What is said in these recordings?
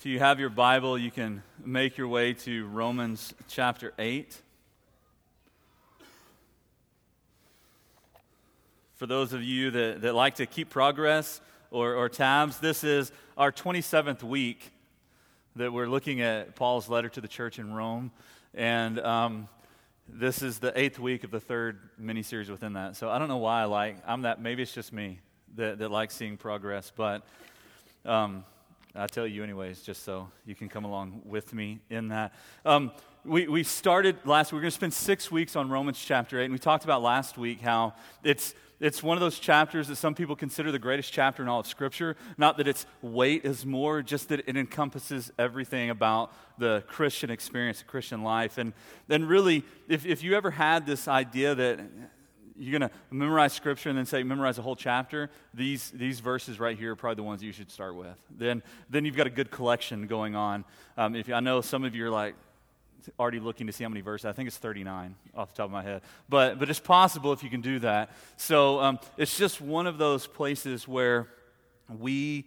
If you have your Bible, you can make your way to Romans chapter 8. For those of you that, that like to keep progress or, or tabs, this is our 27th week that we're looking at Paul's letter to the church in Rome. And um, this is the eighth week of the third mini series within that. So I don't know why I like, I'm that, maybe it's just me that, that likes seeing progress, but. Um, I tell you, anyways, just so you can come along with me in that. Um, we, we started last week, we're going to spend six weeks on Romans chapter 8, and we talked about last week how it's, it's one of those chapters that some people consider the greatest chapter in all of Scripture. Not that its weight is more, just that it encompasses everything about the Christian experience, the Christian life. And then, really, if, if you ever had this idea that you're going to memorize scripture and then say memorize a whole chapter, these, these verses right here are probably the ones you should start with. Then, then you've got a good collection going on. Um, if I know some of you are like already looking to see how many verses. I think it's 39 off the top of my head. But, but it's possible if you can do that. So um, it's just one of those places where we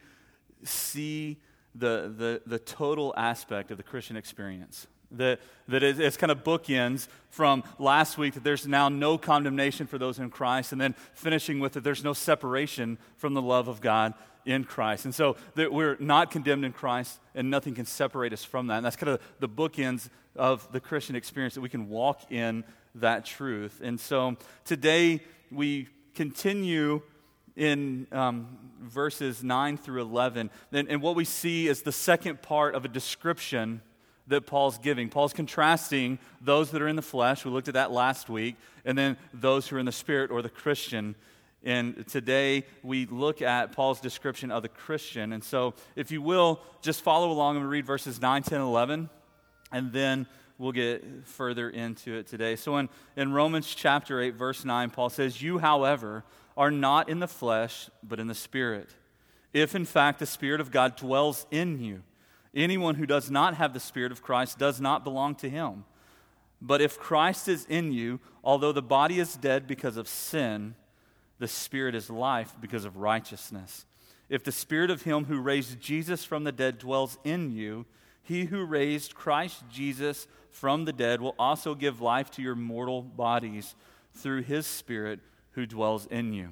see the, the, the total aspect of the Christian experience that, that it, it's kind of bookends from last week that there's now no condemnation for those in Christ, and then finishing with that there's no separation from the love of God in Christ. And so that we're not condemned in Christ, and nothing can separate us from that. And that's kind of the bookends of the Christian experience that we can walk in that truth. And so today we continue in um, verses 9 through 11. And, and what we see is the second part of a description that Paul's giving. Paul's contrasting those that are in the flesh, we looked at that last week, and then those who are in the spirit or the Christian. And today we look at Paul's description of the Christian. And so, if you will, just follow along and read verses 9, 10, 11, and then we'll get further into it today. So, in, in Romans chapter 8, verse 9, Paul says, You, however, are not in the flesh, but in the Spirit. If in fact the Spirit of God dwells in you, Anyone who does not have the Spirit of Christ does not belong to him. But if Christ is in you, although the body is dead because of sin, the Spirit is life because of righteousness. If the Spirit of Him who raised Jesus from the dead dwells in you, he who raised Christ Jesus from the dead will also give life to your mortal bodies through His Spirit who dwells in you.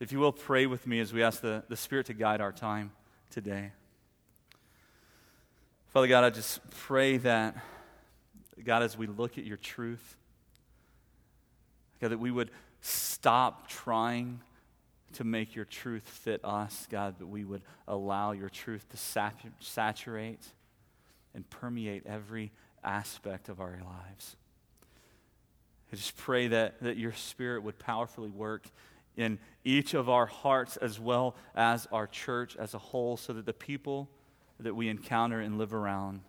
If you will, pray with me as we ask the, the Spirit to guide our time today. Father God, I just pray that, God, as we look at your truth, God, that we would stop trying to make your truth fit us, God, but we would allow your truth to saturate and permeate every aspect of our lives. I just pray that, that your spirit would powerfully work in each of our hearts as well as our church as a whole so that the people that we encounter and live around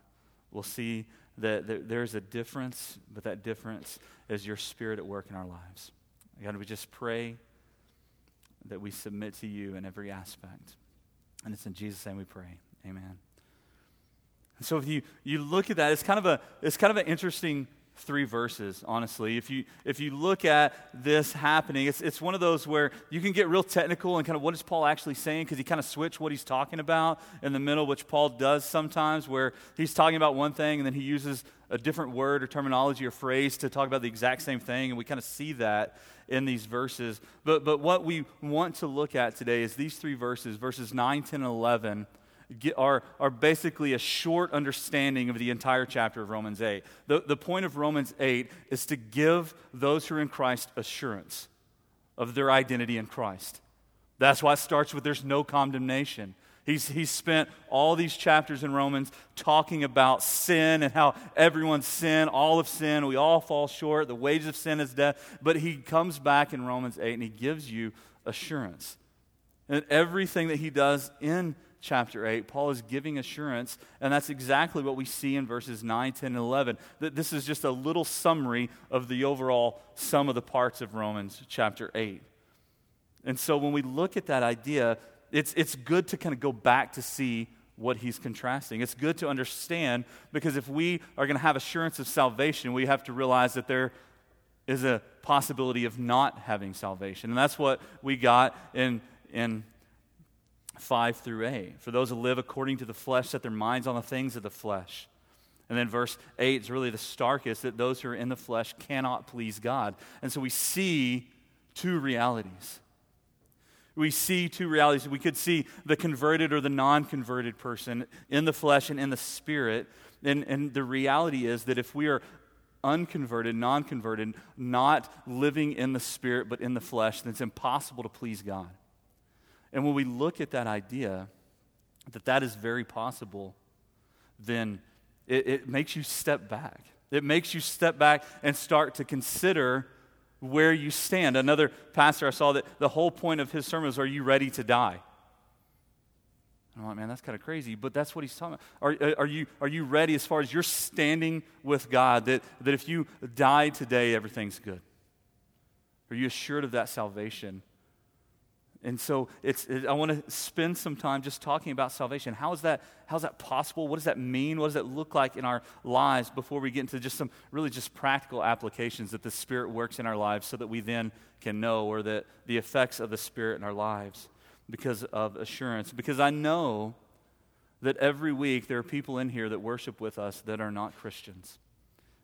will see that, that there's a difference, but that difference is your spirit at work in our lives. God, we just pray that we submit to you in every aspect. And it's in Jesus' name we pray. Amen. And so if you, you look at that, it's kind of a it's kind of an interesting three verses, honestly. If you, if you look at this happening, it's, it's one of those where you can get real technical and kind of what is Paul actually saying because he kind of switched what he's talking about in the middle, which Paul does sometimes, where he's talking about one thing and then he uses a different word or terminology or phrase to talk about the exact same thing, and we kind of see that in these verses. But, but what we want to look at today is these three verses, verses 9, 10, and 11 are, are basically a short understanding of the entire chapter of Romans 8. The, the point of Romans 8 is to give those who are in Christ assurance of their identity in Christ. That's why it starts with there's no condemnation. He's, he's spent all these chapters in Romans talking about sin and how everyone's sin, all of sin, we all fall short. The wages of sin is death. But he comes back in Romans 8 and he gives you assurance. And everything that he does in chapter 8, Paul is giving assurance, and that's exactly what we see in verses 9, 10, and 11. That this is just a little summary of the overall sum of the parts of Romans chapter 8. And so when we look at that idea, it's, it's good to kind of go back to see what he's contrasting. It's good to understand because if we are going to have assurance of salvation, we have to realize that there is a possibility of not having salvation. And that's what we got in, in 5 through 8. For those who live according to the flesh set their minds on the things of the flesh. And then verse 8 is really the starkest that those who are in the flesh cannot please God. And so we see two realities. We see two realities. We could see the converted or the non converted person in the flesh and in the spirit. And, and the reality is that if we are unconverted, non converted, not living in the spirit but in the flesh, then it's impossible to please God. And when we look at that idea, that that is very possible, then it, it makes you step back. It makes you step back and start to consider where you stand. Another pastor I saw that the whole point of his sermon was, Are you ready to die? I'm like, man, that's kind of crazy, but that's what he's talking about. Are, are, you, are you ready as far as you're standing with God that, that if you die today, everything's good? Are you assured of that salvation? And so it's, it, I want to spend some time just talking about salvation. How is, that, how is that possible? What does that mean? What does that look like in our lives before we get into just some really just practical applications that the Spirit works in our lives so that we then can know or that the effects of the Spirit in our lives? because of assurance. Because I know that every week there are people in here that worship with us that are not Christians.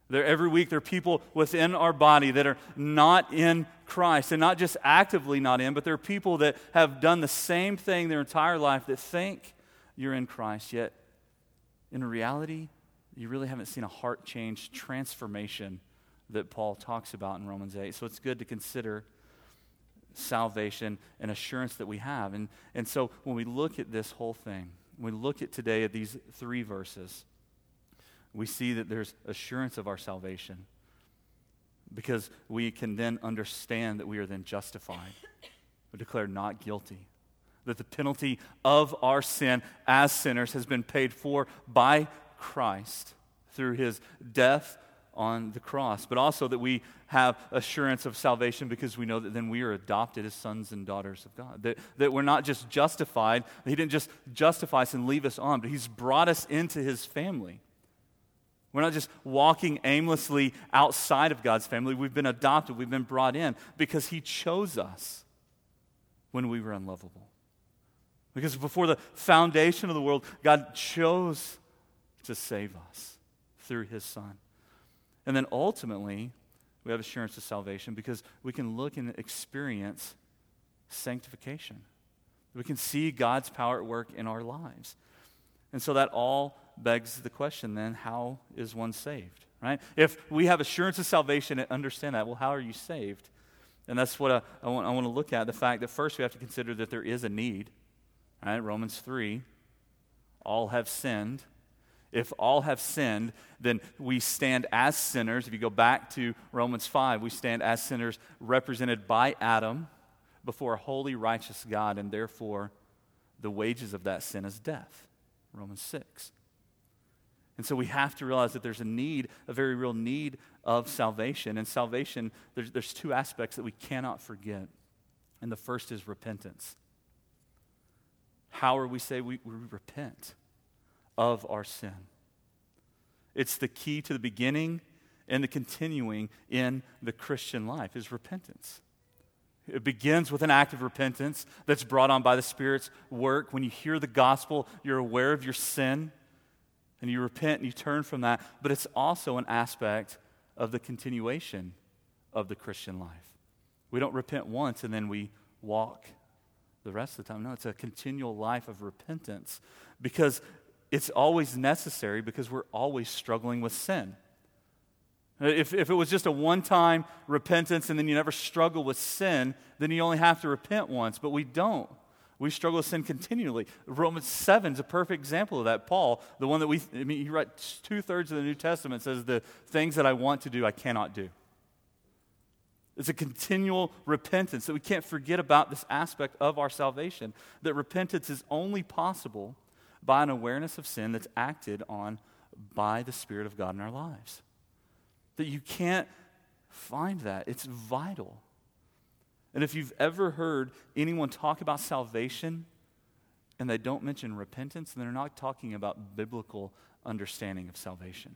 There, every week there are people within our body that are not in Christ, and not just actively not in, but there are people that have done the same thing their entire life that think you're in Christ, yet in reality, you really haven't seen a heart change transformation that Paul talks about in Romans 8. So it's good to consider salvation and assurance that we have. And, and so when we look at this whole thing, when we look at today at these three verses, we see that there's assurance of our salvation because we can then understand that we are then justified or declared not guilty. That the penalty of our sin as sinners has been paid for by Christ through his death on the cross, but also that we have assurance of salvation because we know that then we are adopted as sons and daughters of God. That, that we're not just justified, He didn't just justify us and leave us on, but He's brought us into His family. We're not just walking aimlessly outside of God's family. We've been adopted, we've been brought in because He chose us when we were unlovable. Because before the foundation of the world, God chose to save us through His Son. And then ultimately, we have assurance of salvation because we can look and experience sanctification. We can see God's power at work in our lives. And so that all begs the question then how is one saved? Right? If we have assurance of salvation and understand that, well, how are you saved? And that's what I, I, want, I want to look at the fact that first we have to consider that there is a need. Right? Romans 3 all have sinned if all have sinned, then we stand as sinners. If you go back to Romans 5, we stand as sinners represented by Adam before a holy, righteous God, and therefore the wages of that sin is death. Romans 6. And so we have to realize that there's a need, a very real need of salvation. And salvation, there's, there's two aspects that we cannot forget. And the first is repentance. How are we say we, we repent? of our sin. It's the key to the beginning and the continuing in the Christian life is repentance. It begins with an act of repentance that's brought on by the Spirit's work. When you hear the gospel, you're aware of your sin and you repent and you turn from that. But it's also an aspect of the continuation of the Christian life. We don't repent once and then we walk the rest of the time. No, it's a continual life of repentance because it's always necessary because we're always struggling with sin. If, if it was just a one time repentance and then you never struggle with sin, then you only have to repent once, but we don't. We struggle with sin continually. Romans 7 is a perfect example of that. Paul, the one that we, I mean, he writes two thirds of the New Testament, says, The things that I want to do, I cannot do. It's a continual repentance that we can't forget about this aspect of our salvation. That repentance is only possible by an awareness of sin that's acted on by the Spirit of God in our lives. That you can't find that, it's vital. And if you've ever heard anyone talk about salvation and they don't mention repentance, then they're not talking about biblical understanding of salvation.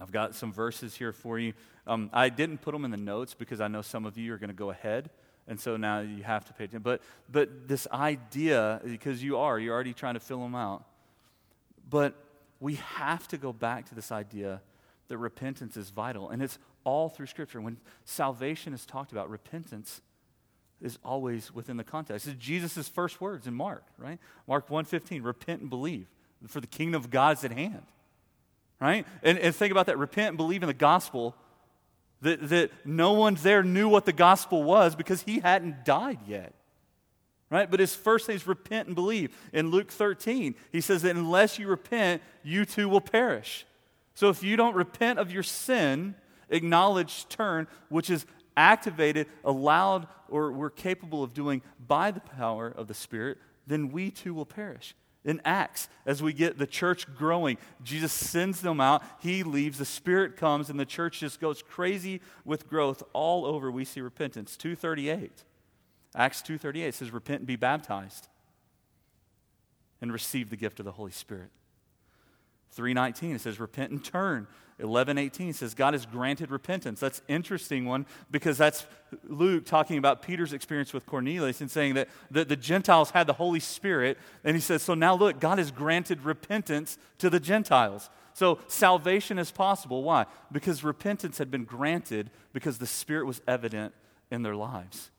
I've got some verses here for you. Um, I didn't put them in the notes because I know some of you are going to go ahead And so now you have to pay attention. But, but this idea, because you are, you're already trying to fill them out. But we have to go back to this idea that repentance is vital. And it's all through Scripture. When salvation is talked about, repentance is always within the context. It's Jesus' first words in Mark, right? Mark 1.15, repent and believe, for the kingdom of God is at hand. Right? And, and think about that. Repent and believe in the gospel. That, that no one there knew what the gospel was because he hadn't died yet. Right? But his first thing is repent and believe. In Luke 13, he says that unless you repent, you too will perish. So if you don't repent of your sin, acknowledge, turn, which is activated, allowed, or we're capable of doing by the power of the Spirit, then we too will perish. In Acts, as we get the church growing, Jesus sends them out, he leaves, the Spirit comes, and the church just goes crazy with growth all over. We see repentance. 238. Acts 2:38 says repent and be baptized and receive the gift of the Holy Spirit. 319 it says repent and turn 1118 says god has granted repentance. That's interesting one because that's luke talking about peter's experience with cornelius and saying that the, the gentiles had the holy spirit and he says so now look god has granted repentance to the gentiles. So salvation is possible. Why? Because repentance had been granted because the spirit was evident in their lives.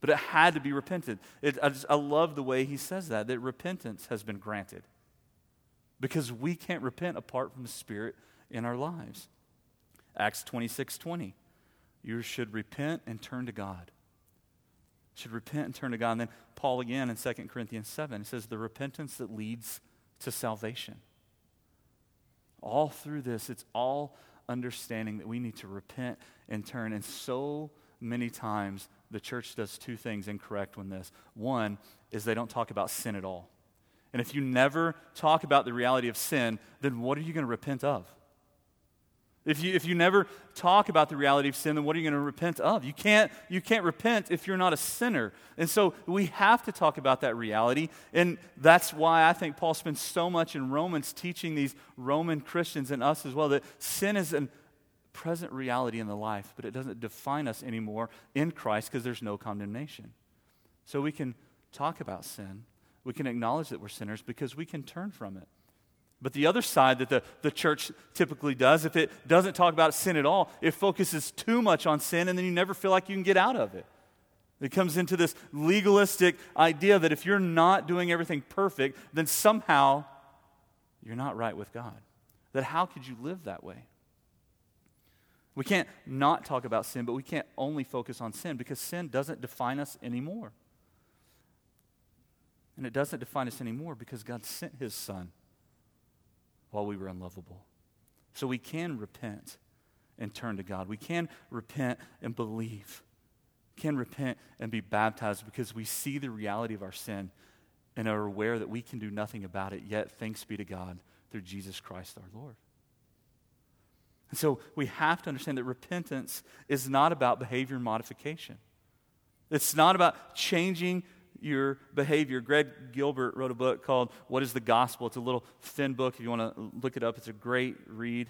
But it had to be repented. It, I, just, I love the way he says that that repentance has been granted. Because we can't repent apart from the Spirit in our lives. Acts 26 20. You should repent and turn to God. should repent and turn to God. And then Paul again in 2 Corinthians 7 he says, the repentance that leads to salvation. All through this, it's all understanding that we need to repent and turn. And so many times, the church does two things incorrect when this. One is they don't talk about sin at all. And if you never talk about the reality of sin, then what are you going to repent of? If you, if you never talk about the reality of sin, then what are you going to repent of? You can't, you can't repent if you're not a sinner. And so we have to talk about that reality. And that's why I think Paul spends so much in Romans teaching these Roman Christians and us as well that sin is a present reality in the life, but it doesn't define us anymore in Christ because there's no condemnation. So we can talk about sin we can acknowledge that we're sinners because we can turn from it. But the other side that the, the church typically does, if it doesn't talk about sin at all, it focuses too much on sin and then you never feel like you can get out of it. It comes into this legalistic idea that if you're not doing everything perfect, then somehow you're not right with God. That how could you live that way? We can't not talk about sin, but we can't only focus on sin because sin doesn't define us anymore. And it doesn't define us anymore because God sent his son while we were unlovable. So we can repent and turn to God. We can repent and believe. We can repent and be baptized because we see the reality of our sin and are aware that we can do nothing about it. Yet, thanks be to God through Jesus Christ our Lord. And so we have to understand that repentance is not about behavior modification. It's not about changing your behavior. Greg Gilbert wrote a book called What is the Gospel? It's a little thin book. If you want to look it up, it's a great read.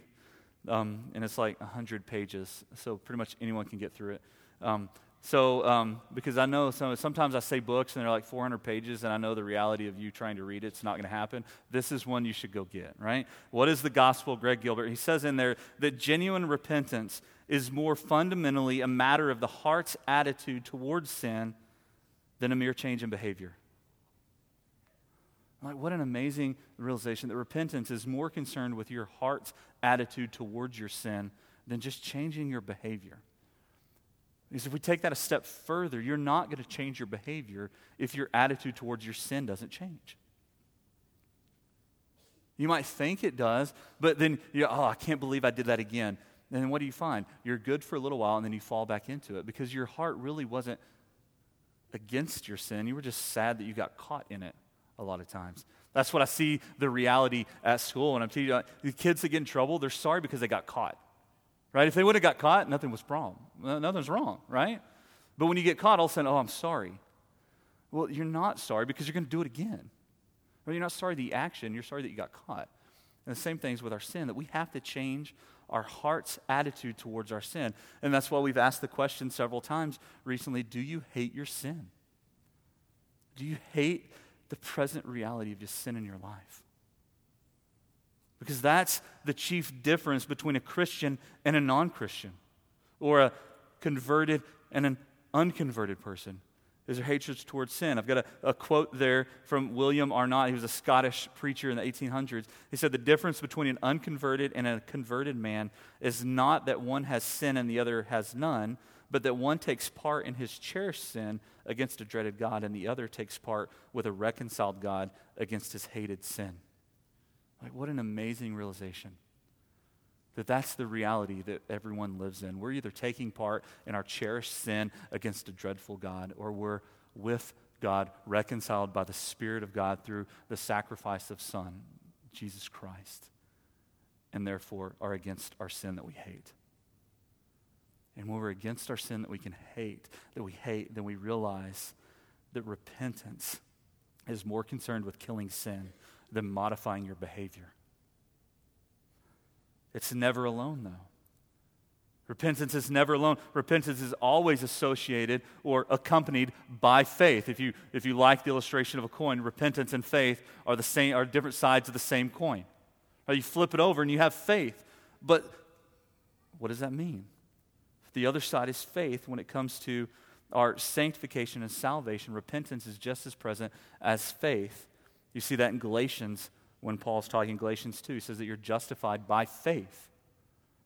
Um, and it's like 100 pages, so pretty much anyone can get through it. Um, so, um, because I know some, sometimes I say books and they're like 400 pages, and I know the reality of you trying to read it, it's not going to happen. This is one you should go get, right? What is the gospel, Greg Gilbert? He says in there that genuine repentance is more fundamentally a matter of the heart's attitude towards sin than a mere change in behavior. Like, what an amazing realization that repentance is more concerned with your heart's attitude towards your sin than just changing your behavior. Because if we take that a step further, you're not going to change your behavior if your attitude towards your sin doesn't change. You might think it does, but then you oh, I can't believe I did that again. And then what do you find? You're good for a little while and then you fall back into it because your heart really wasn't against your sin. You were just sad that you got caught in it a lot of times. That's what I see the reality at school. And I'm telling you, uh, the kids that get in trouble, they're sorry because they got caught. Right? If they would have got caught, nothing was wrong. Nothing's wrong, right? But when you get caught, all of a sudden, oh, I'm sorry. Well, you're not sorry because you're going to do it again. Well, you're not sorry the action, you're sorry that you got caught. And the same things with our sin, that we have to change our heart's attitude towards our sin. And that's why we've asked the question several times recently do you hate your sin? Do you hate the present reality of just sin in your life? Because that's the chief difference between a Christian and a non Christian, or a converted and an unconverted person is their hatred towards sin. I've got a, a, quote there from William Arnot. He was a Scottish preacher in the 1800s. He said, The difference between an unconverted and a converted man is not that one has sin and the other has none, but that one takes part in his cherished sin against a dreaded God and the other takes part with a reconciled God against his hated sin. Like, what an amazing realization that that's the reality that everyone lives in. We're either taking part in our cherished sin against a dreadful God, or we're with God, reconciled by the Spirit of God through the sacrifice of Son, Jesus Christ, and therefore are against our sin that we hate. And when we're against our sin that we can hate, that we hate, then we realize that repentance is more concerned with killing sin than modifying your behavior. It's never alone, though. Repentance is never alone. Repentance is always associated or accompanied by faith. If you, if you like the illustration of a coin, repentance and faith are, the same, are different sides of the same coin. You flip it over and you have faith. But what does that mean? The other side is faith when it comes to our sanctification and salvation. Repentance is just as present as faith. You see that in Galatians when Paul's talking in Galatians 2. He says that you're justified by faith.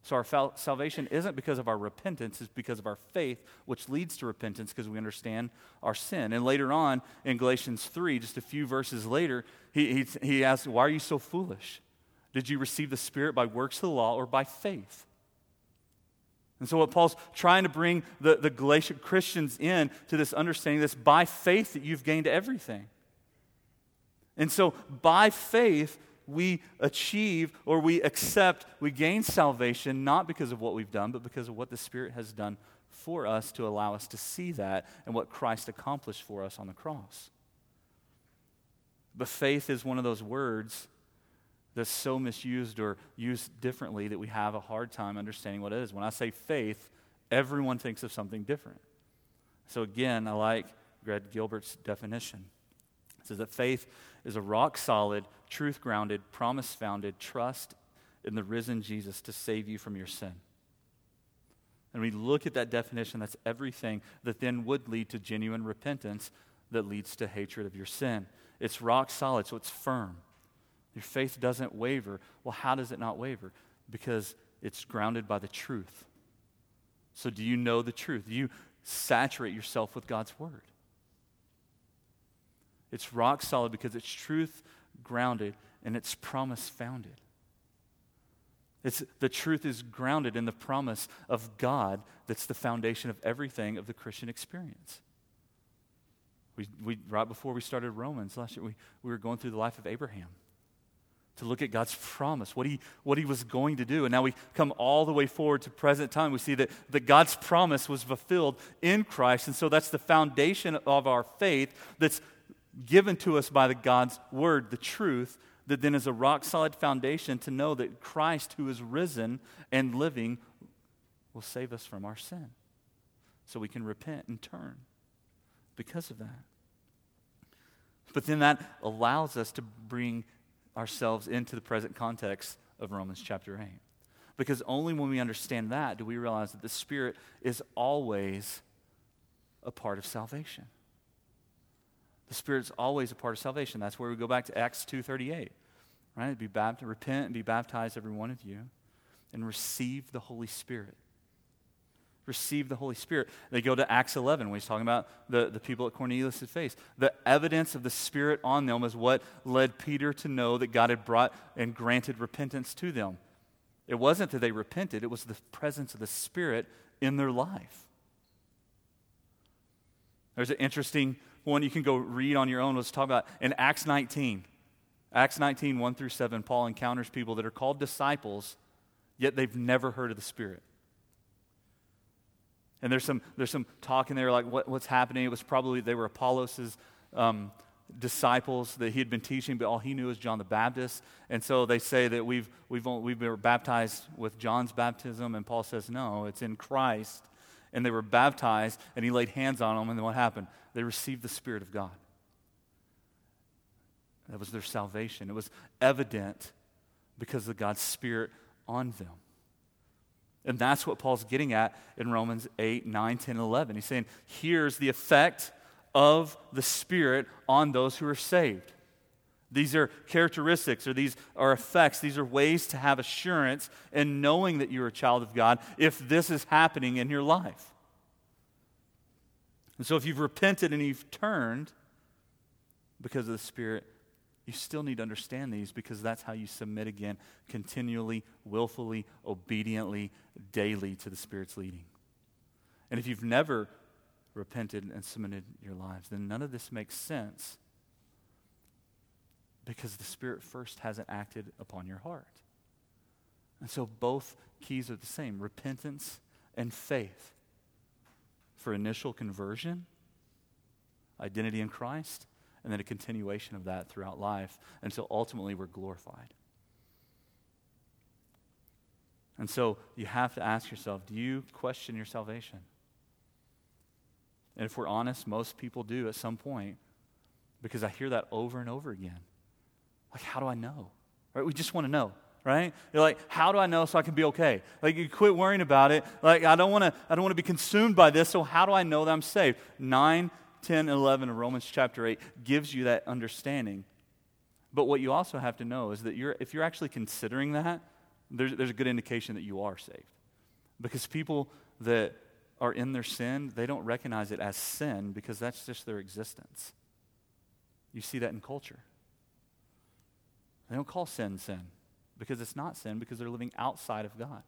So our fal- salvation isn't because of our repentance, it's because of our faith, which leads to repentance because we understand our sin. And later on in Galatians 3, just a few verses later, he, he, he asks, Why are you so foolish? Did you receive the Spirit by works of the law or by faith? And so, what Paul's trying to bring the, the Galatian Christians in to this understanding, this by faith that you've gained everything. And so, by faith, we achieve or we accept, we gain salvation not because of what we've done, but because of what the Spirit has done for us to allow us to see that and what Christ accomplished for us on the cross. But faith is one of those words that's so misused or used differently that we have a hard time understanding what it is. When I say faith, everyone thinks of something different. So, again, I like Greg Gilbert's definition. It says that faith is a rock solid, truth grounded, promise founded trust in the risen Jesus to save you from your sin. And we look at that definition, that's everything that then would lead to genuine repentance that leads to hatred of your sin. It's rock solid, so it's firm. Your faith doesn't waver. Well, how does it not waver? Because it's grounded by the truth. So, do you know the truth? Do you saturate yourself with God's word? It's rock solid because it's truth grounded and it's promise founded. It's, the truth is grounded in the promise of God that's the foundation of everything of the Christian experience. We, we, right before we started Romans last year, we, we were going through the life of Abraham to look at God's promise, what he, what he was going to do. And now we come all the way forward to present time. We see that, that God's promise was fulfilled in Christ. And so that's the foundation of our faith that's given to us by the God's word, the truth, that then is a rock solid foundation to know that Christ, who is risen and living, will save us from our sin. So we can repent and turn because of that. But then that allows us to bring ourselves into the present context of Romans chapter 8. Because only when we understand that do we realize that the Spirit is always a part of salvation. The Spirit's always a part of salvation. That's where we go back to Acts 2.38, right? Be baptized, repent and be baptized, every one of you, and receive the Holy Spirit. Receive the Holy Spirit. They go to Acts 11 when he's talking about the, the people at Cornelius' face. The evidence of the Spirit on them is what led Peter to know that God had brought and granted repentance to them. It wasn't that they repented, it was the presence of the Spirit in their life. There's an interesting one you can go read on your own. Let's talk about in Acts 19. Acts 19, 1 through 7, Paul encounters people that are called disciples, yet they've never heard of the Spirit. And there's some, there's some talk in there like what, what's happening. It was probably they were Apollos' um, disciples that he had been teaching, but all he knew was John the Baptist. And so they say that we've, we've, we've been baptized with John's baptism, and Paul says, no, it's in Christ. And they were baptized, and he laid hands on them, and then what happened? They received the Spirit of God. That was their salvation. It was evident because of God's Spirit on them. And that's what Paul's getting at in Romans 8, 9, 10, 11. He's saying, here's the effect of the Spirit on those who are saved. These are characteristics or these are effects. These are ways to have assurance in knowing that you're a child of God if this is happening in your life. And so if you've repented and you've turned because of the Spirit, you still need to understand these because that's how you submit again, continually, willfully, obediently, daily to the Spirit's leading. And if you've never repented and submitted your lives, then none of this makes sense because the Spirit first hasn't acted upon your heart. And so both keys are the same repentance and faith for initial conversion, identity in Christ, and then a continuation of that throughout life until ultimately we're glorified. And so you have to ask yourself do you question your salvation? And if we're honest, most people do at some point because I hear that over and over again. Like, how do I know? Right? We just want to know, right? You're like, how do I know so I can be okay? Like, you quit worrying about it. Like, I don't want to. I don't want to be consumed by this. So how do I know that I'm saved? Nine, 10, 11 of Romans chapter eight gives you that understanding. But what you also have to know is that you're, if you're actually considering that, there's, there's a good indication that you are saved. Because people that are in their sin, they don't recognize it as sin because that's just their existence. You see that in culture. They don't call sin sin because it's not sin because they're living outside of God.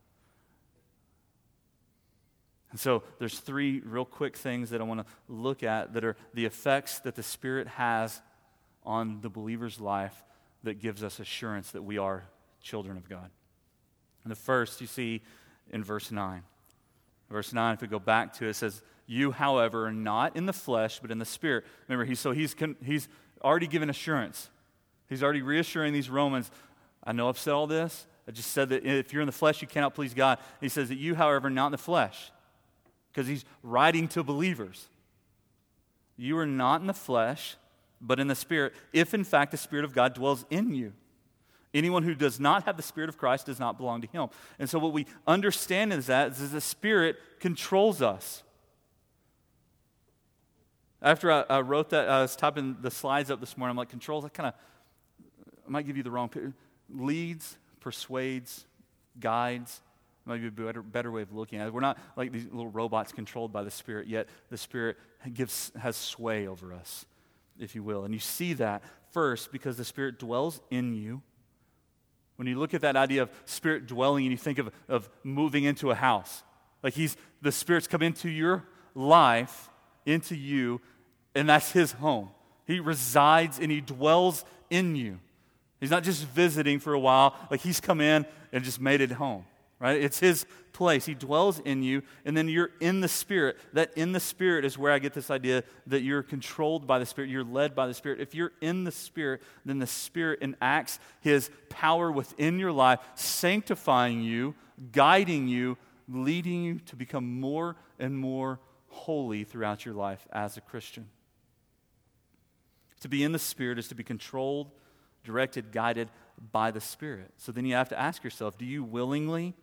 And so there's three real quick things that I want to look at that are the effects that the Spirit has on the believer's life that gives us assurance that we are children of God. And the first you see in verse 9. Verse 9, if we go back to it, it says, You, however, are not in the flesh, but in the Spirit. Remember, he, so he's, he's already given assurance. He's already reassuring these Romans, I know I've said all this. I just said that if you're in the flesh, you cannot please God. He says that you, however, not in the flesh, because he's writing to believers. You are not in the flesh, but in the Spirit, if in fact the Spirit of God dwells in you. Anyone who does not have the Spirit of Christ does not belong to him. And so, what we understand is that is the Spirit controls us. After I, I, wrote that, I was typing the slides up this morning. I'm like, controls, I kind of, I might give you the wrong picture. Leads, persuades, guides. Might be a better, better way of looking at it. We're not like these little robots controlled by the Spirit, yet the Spirit gives, has sway over us, if you will. And you see that first because the Spirit dwells in you when you look at that idea of spirit dwelling and you think of, of moving into a house, like he's the spirit's come into your life, into you, and that's his home. He resides and he dwells in you. He's not just visiting for a while, like he's come in and just made it home, right? It's his place. He dwells in you, and then you're in the Spirit. That in the Spirit is where I get this idea that you're controlled by the Spirit, you're led by the Spirit. If you're in the Spirit, then the Spirit enacts His power within your life, sanctifying you, guiding you, leading you to become more and more holy throughout your life as a Christian. To be in the Spirit is to be controlled, directed, guided by the Spirit. So then you have to ask yourself do you willingly?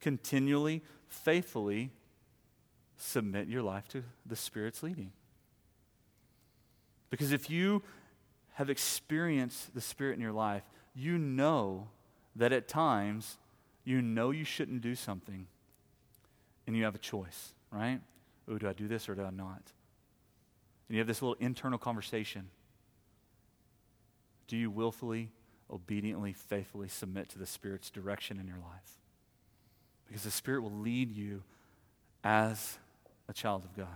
continually, faithfully submit your life to the Spirit's leading. Because if you have experienced the Spirit in your life, you know that at times you know you shouldn't do something and you have a choice, right? Oh, do I do this or do I not? And you have this little internal conversation. Do you willfully, obediently, faithfully submit to the Spirit's direction in your life? because the Spirit will lead you as a child of God.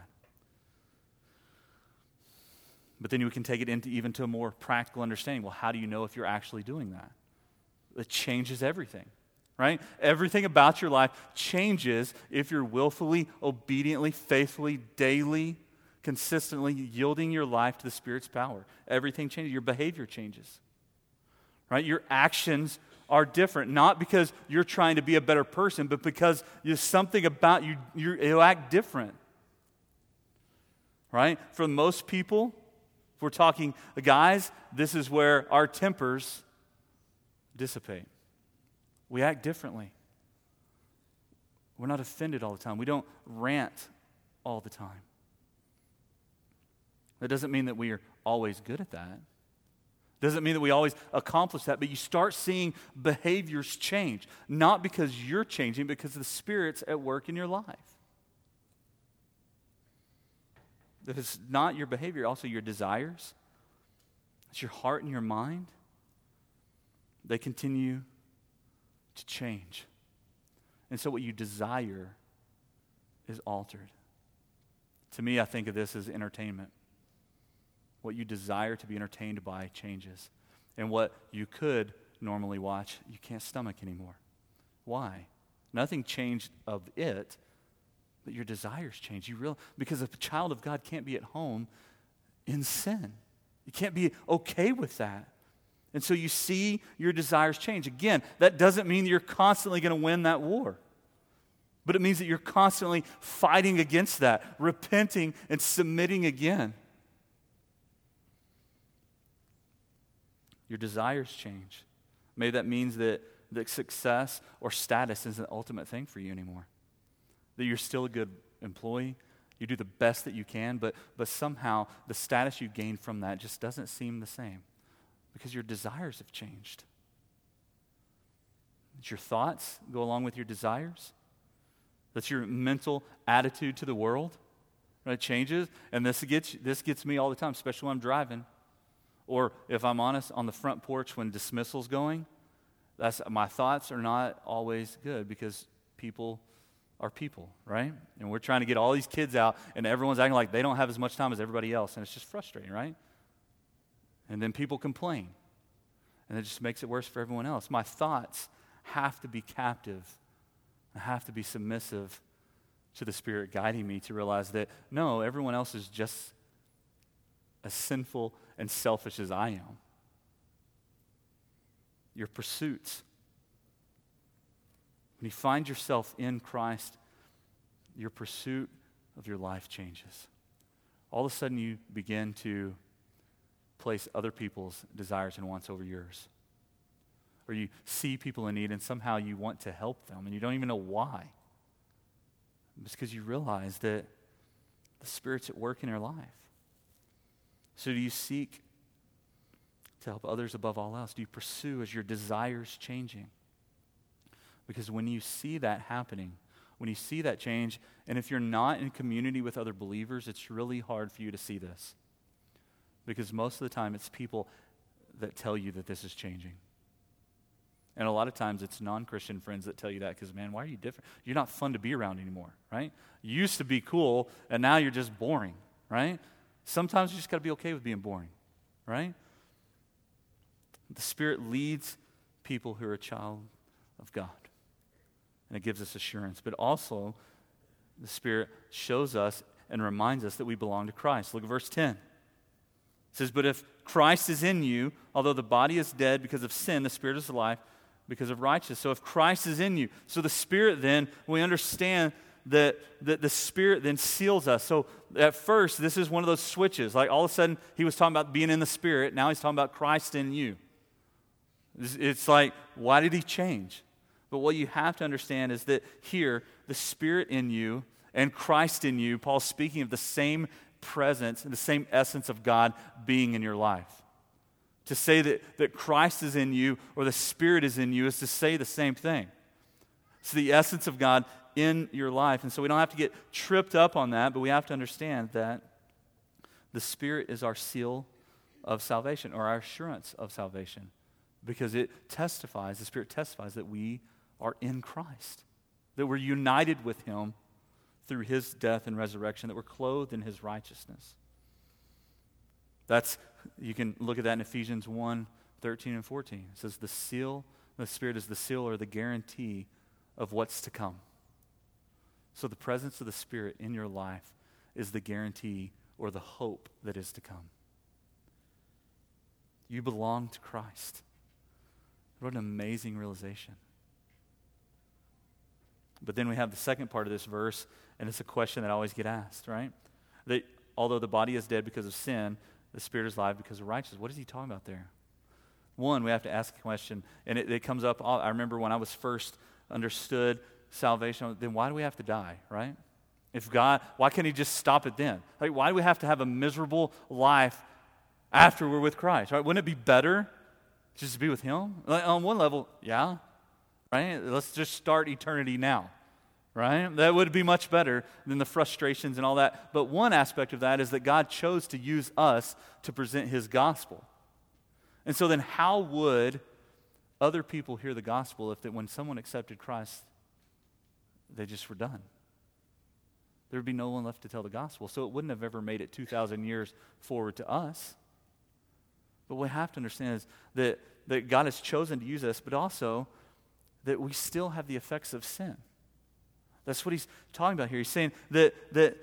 But then we can take it into even to a more practical understanding. Well, how do you know if you're actually doing that? It changes everything, right? Everything about your life changes if you're willfully, obediently, faithfully, daily, consistently yielding your life to the Spirit's power, everything changes. Your behavior changes. Right? Your actions are different, not because you're trying to be a better person, but because there's something about you, you act different. Right? For most people, if we're talking guys, this is where our tempers dissipate. We act differently. We're not offended all the time. We don't rant all the time. That doesn't mean that we are always good at that. Doesn't mean that we always accomplish that, but you start seeing behaviors change, not because you're changing, because the Spirit's at work in your life. If it's not your behavior, also your desires, it's your heart and your mind. They continue to change. And so what you desire is altered. To me, I think of this as entertainment. What you desire to be entertained by changes. And what you could normally watch, you can't stomach anymore. Why? Nothing changed of it, but your desires change. You real because a child of God can't be at home in sin. You can't be okay with that. And so you see your desires change. Again, that doesn't mean you're constantly going to win that war. But it means that you're constantly fighting against that, repenting and submitting again. Your desires change. Maybe that means that, that success or status isn't the ultimate thing for you anymore. That you're still a good employee, you do the best that you can, but, but somehow the status you gain from that just doesn't seem the same because your desires have changed. That your thoughts go along with your desires. That's your mental attitude to the world. Right? Changes. And this gets, this gets me all the time, especially when I'm driving. Or if I'm honest, on the front porch when dismissal's going. That's, my thoughts are not always good because people are people, right? And we're trying to get all these kids out, and everyone's acting like they don't have as much time as everybody else, and it's just frustrating, right? And then people complain. And it just makes it worse for everyone else. My thoughts have to be captive. I have to be submissive to the Spirit guiding me to realize that no, everyone else is just as sinful and selfish as I am. Your pursuits. When you find yourself in Christ, your pursuit of your life changes. All of a sudden, you begin to place other people's desires and wants over yours. Or you see people in need and somehow you want to help them and you don't even know why. It's because you realize that the Spirit's at work in your life. So do you seek to help others above all else? Do you pursue as your desires changing? Because when you see that happening, when you see that change, and if you're not in community with other believers, it's really hard for you to see this. Because most of the time, it's people that tell you that this is changing. And a lot of times it's non Christian friends that tell you that because, man, why are you different? You're not fun to be around anymore, right? You used to be cool, and now you're just boring, right? Sometimes you just got to be okay with being boring, right? The Spirit leads people who are a child of God, and it gives us assurance. But also, the Spirit shows us and reminds us that we belong to Christ. Look at verse 10. It says, But if Christ is in you, although the body is dead because of sin, the spirit is alive because of righteousness. So if Christ is in you, so the Spirit then, we understand that, that the Spirit then seals us. So at first, this is one of those switches. Like all of a sudden, he was talking about being in the Spirit. Now he's talking about Christ in you. It's, it's like, why did he change? But what you have to understand is that here, the Spirit in you and Christ in you, Paul's speaking of the same presence and the same essence of God being in your life. To say that, that Christ is in you or the Spirit is in you is to say the same thing. It's the essence of God in your life. And so we don't have to get tripped up on that, but we have to understand that the Spirit is our seal of salvation or our assurance of salvation because it testifies, the Spirit testifies that we are in Christ, that we're united with Him through his death and resurrection, that we're clothed in his righteousness. That's, you can look at that in Ephesians 1 13 and 14. It says, The seal, the Spirit is the seal or the guarantee of what's to come. So the presence of the Spirit in your life is the guarantee or the hope that is to come. You belong to Christ. What an amazing realization. But then we have the second part of this verse, and it's a question that I always get asked, right? That although the body is dead because of sin, the spirit is alive because of righteousness. What is he talking about there? One, we have to ask a question, and it, it comes up. I remember when I was first understood salvation, then why do we have to die, right? If God, why can't He just stop it then? Like, why do we have to have a miserable life after we're with Christ, right? Wouldn't it be better just to be with Him? Like, on one level, yeah, right? Let's just start eternity now, right? That would be much better than the frustrations and all that. But one aspect of that is that God chose to use us to present His gospel. And so then, how would other people hear the gospel if that when someone accepted Christ, they just were done? There would be no one left to tell the gospel. So it wouldn't have ever made it 2,000 years forward to us. But what we have to understand is that, that God has chosen to use us, but also that we still have the effects of sin. That's what he's talking about here. He's saying that, that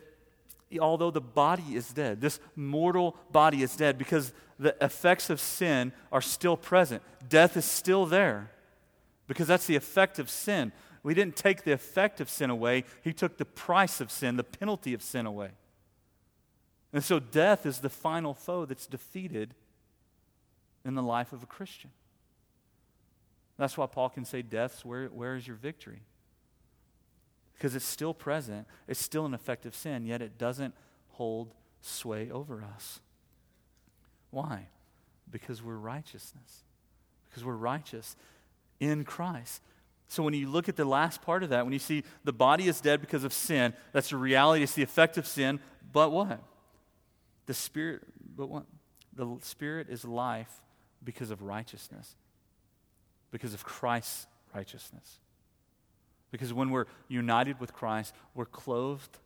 although the body is dead, this mortal body is dead because the effects of sin are still present. Death is still there because that's the effect of sin. We didn't take the effect of sin away, He took the price of sin, the penalty of sin away. And so death is the final foe that's defeated in the life of a Christian. That's why Paul can say, Death's where, where is your victory? because it's still present, it's still an effective sin, yet it doesn't hold sway over us. Why? Because we're righteousness. Because we're righteous in Christ. So when you look at the last part of that, when you see the body is dead because of sin, that's a reality, it's the effect of sin, but what? The spirit, but what? The spirit is life because of righteousness. Because of Christ's righteousness. Because when we're united with Christ, we're clothed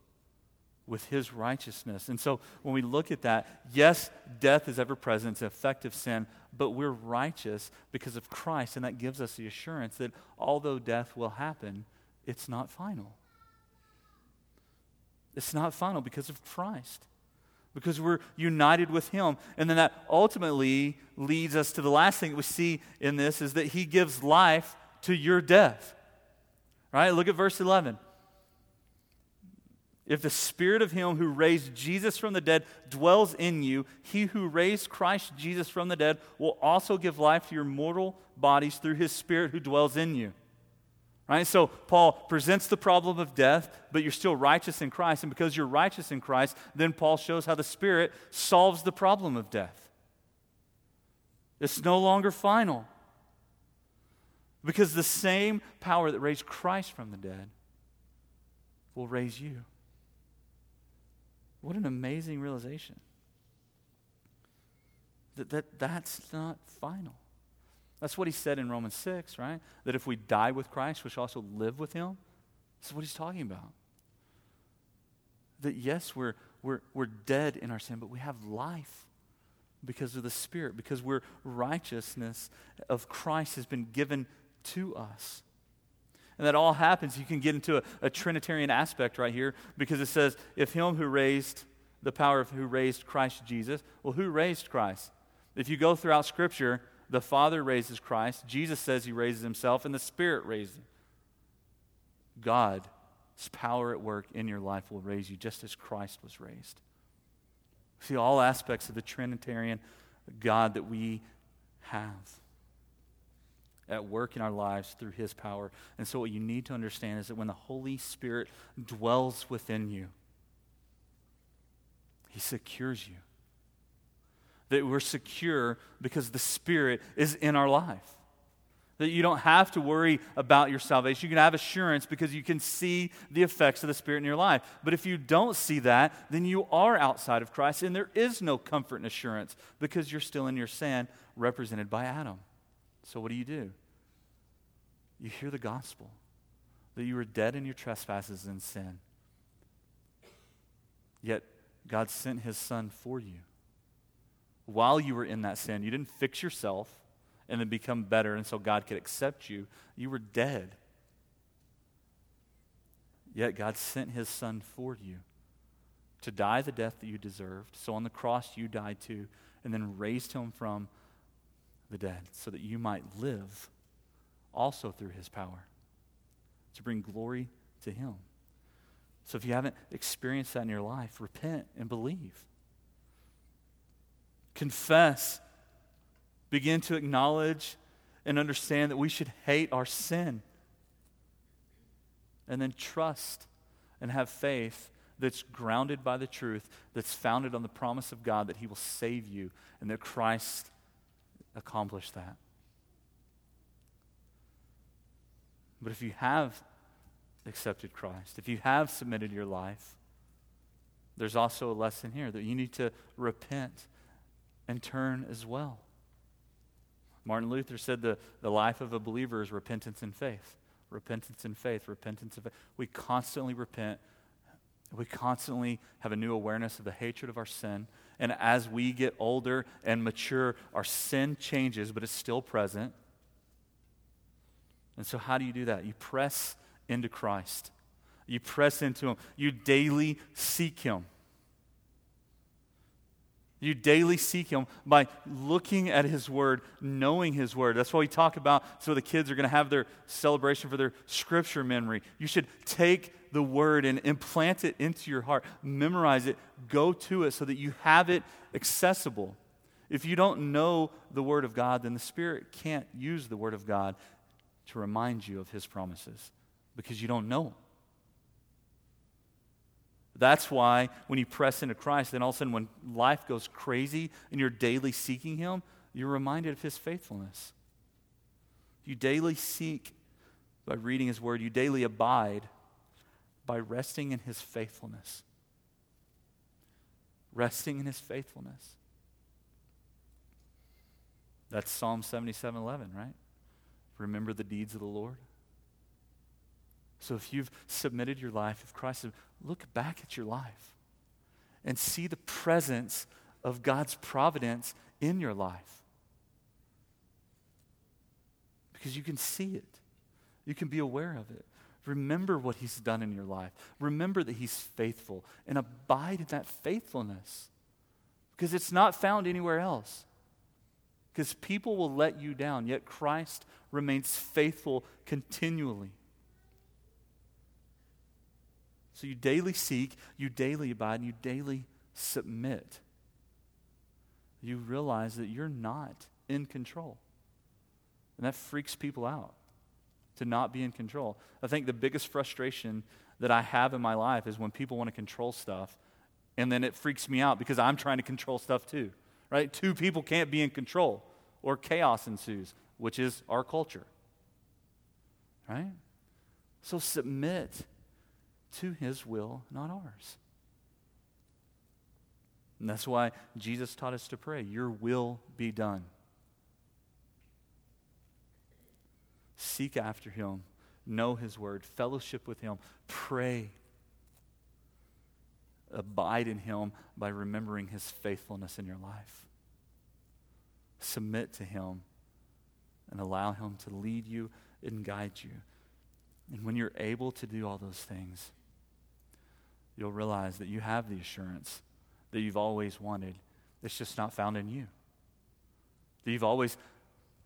with his righteousness. And so when we look at that, yes, death is ever present, it's an effective sin, but we're righteous because of Christ. And that gives us the assurance that although death will happen, it's not final. It's not final because of Christ. Because we're united with him. And then that ultimately leads us to the last thing that we see in this is that he gives life to your death. Right? Look at verse 11. If the spirit of him who raised Jesus from the dead dwells in you, he who raised Christ Jesus from the dead will also give life to your mortal bodies through his spirit who dwells in you. Right? So Paul presents the problem of death, but you're still righteous in Christ. And because you're righteous in Christ, then Paul shows how the spirit solves the problem of death. It's no longer final. Because the same power that raised Christ from the dead will raise you. What an amazing realization. That, that that's not final. That's what he said in Romans 6, right? That if we die with Christ, we shall also live with him. This is what he's talking about. That yes, we're, we're, we're dead in our sin, but we have life because of the Spirit, because we're righteousness of Christ has been given to us. And that all happens, you can get into a, a, Trinitarian aspect right here because it says, if him who raised the power of who raised Christ Jesus, well, who raised Christ? If you go throughout Scripture, the Father raises Christ, Jesus says he raises himself, and the Spirit raises him. God's power at work in your life will raise you just as Christ was raised. See all aspects of the Trinitarian God that we have at work in our lives through His power. And so, what you need to understand is that when the Holy Spirit dwells within you, He secures you. That we're secure because the Spirit is in our life. That you don't have to worry about your salvation. You can have assurance because you can see the effects of the Spirit in your life. But if you don't see that, then you are outside of Christ, and there is no comfort and assurance because you're still in your sin, represented by Adam. So, what do you do? You hear the gospel that you were dead in your trespasses and sin. Yet God sent his son for you. While you were in that sin, you didn't fix yourself and then become better, and so God could accept you. You were dead. Yet God sent his son for you to die the death that you deserved. So on the cross, you died too, and then raised him from the dead so that you might live also through his power to bring glory to him. So if you haven't experienced that in your life, repent and believe. Confess. Begin to acknowledge and understand that we should hate our sin. And then trust and have faith that's grounded by the truth, that's founded on the promise of God that He will save you and that Christ accomplished that. But if you have accepted Christ, if you have submitted your life, there's also a lesson here that you need to repent and turn as well. Martin Luther said the, the life of a believer is repentance and faith. Repentance and faith, repentance and faith. We constantly repent. We constantly have a new awareness of the hatred of our sin. And as we get older and mature, our sin changes, but it's still present. And so, how do you do that? You press into Christ, you press into Him, you daily seek Him. You daily seek Him by looking at His Word, knowing His Word. That's why we talk about so the kids are going to have their celebration for their scripture memory. You should take the Word and implant it into your heart, memorize it, go to it so that you have it accessible. If you don't know the Word of God, then the Spirit can't use the Word of God to remind you of His promises because you don't know. That's why when you press into Christ, then all of a sudden when life goes crazy and you're daily seeking Him, you're reminded of His faithfulness. You daily seek by reading His Word, you daily abide by resting in His faithfulness. Resting in His faithfulness. That's Psalm 77 11, right? Remember the deeds of the Lord. So if you've submitted your life, if Christ, look back at your life and see the presence of God's providence in your life. Because you can see it, you can be aware of it. Remember what He's done in your life. Remember that He's faithful and abide in that faithfulness because it's not found anywhere else. Because people will let you down, yet Christ remains faithful continually. So you daily seek, you daily abide, and you daily submit. You realize that you're not in control. And that freaks people out to not be in control. I think the biggest frustration that I have in my life is when people want to control stuff, and then it freaks me out because I'm trying to control stuff too. Right? Two people can't be in control, or chaos ensues, which is our culture. Right? So submit to his will, not ours. And that's why Jesus taught us to pray, Your will be done. Seek after him, know his word, fellowship with him, pray. Abide in him by remembering his faithfulness in your life. Submit to him and allow him to lead you and guide you. And when you're able to do all those things, you'll realize that you have the assurance that you've always wanted. It's just not found in you. That you've always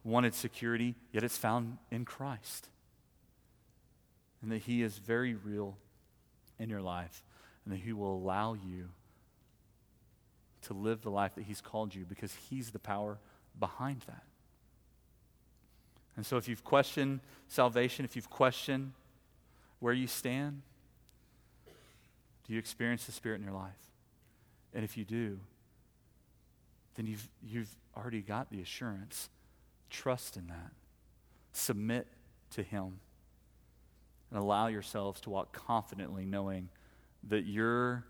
wanted security, yet it's found in Christ. And that He is very real in your life, and that He will allow you to live the life that He's called you because He's the power behind that. And so, if you've questioned salvation, if you've questioned where you stand, do you experience the Spirit in your life? And if you do, then you've, you've already got the assurance. Trust in that. Submit to Him. And allow yourselves to walk confidently, knowing that your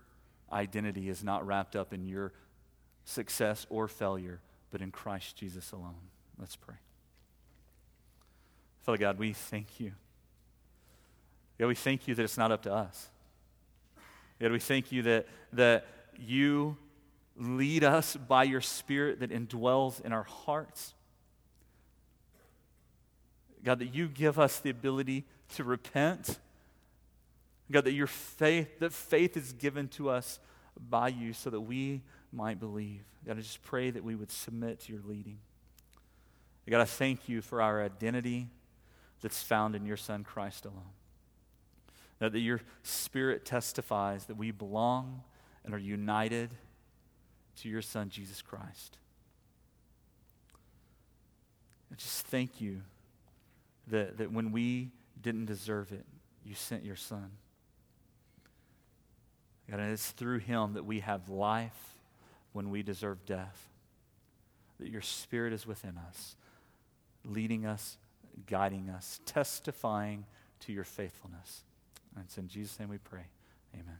identity is not wrapped up in your success or failure, but in Christ Jesus alone. Let's pray. Father God, we thank you. Yeah, we thank you that it's not up to us. God, we thank you that, that you lead us by your Spirit that indwells in our hearts. God, that you give us the ability to repent. God, that your faith, that faith is given to us by you so that we might believe. God, I just pray that we would submit to your leading. God, I thank you for our identity that's found in your Son, Christ alone. That, that your Spirit testifies that we belong and are united to your Son, Jesus Christ. I just thank you that, that when we didn't deserve it, you sent your Son. God, and it's through him that we have life when we deserve death. That your Spirit is within us, leading us, guiding us, testifying to your faithfulness. And it's in Jesus' name we pray. Amen.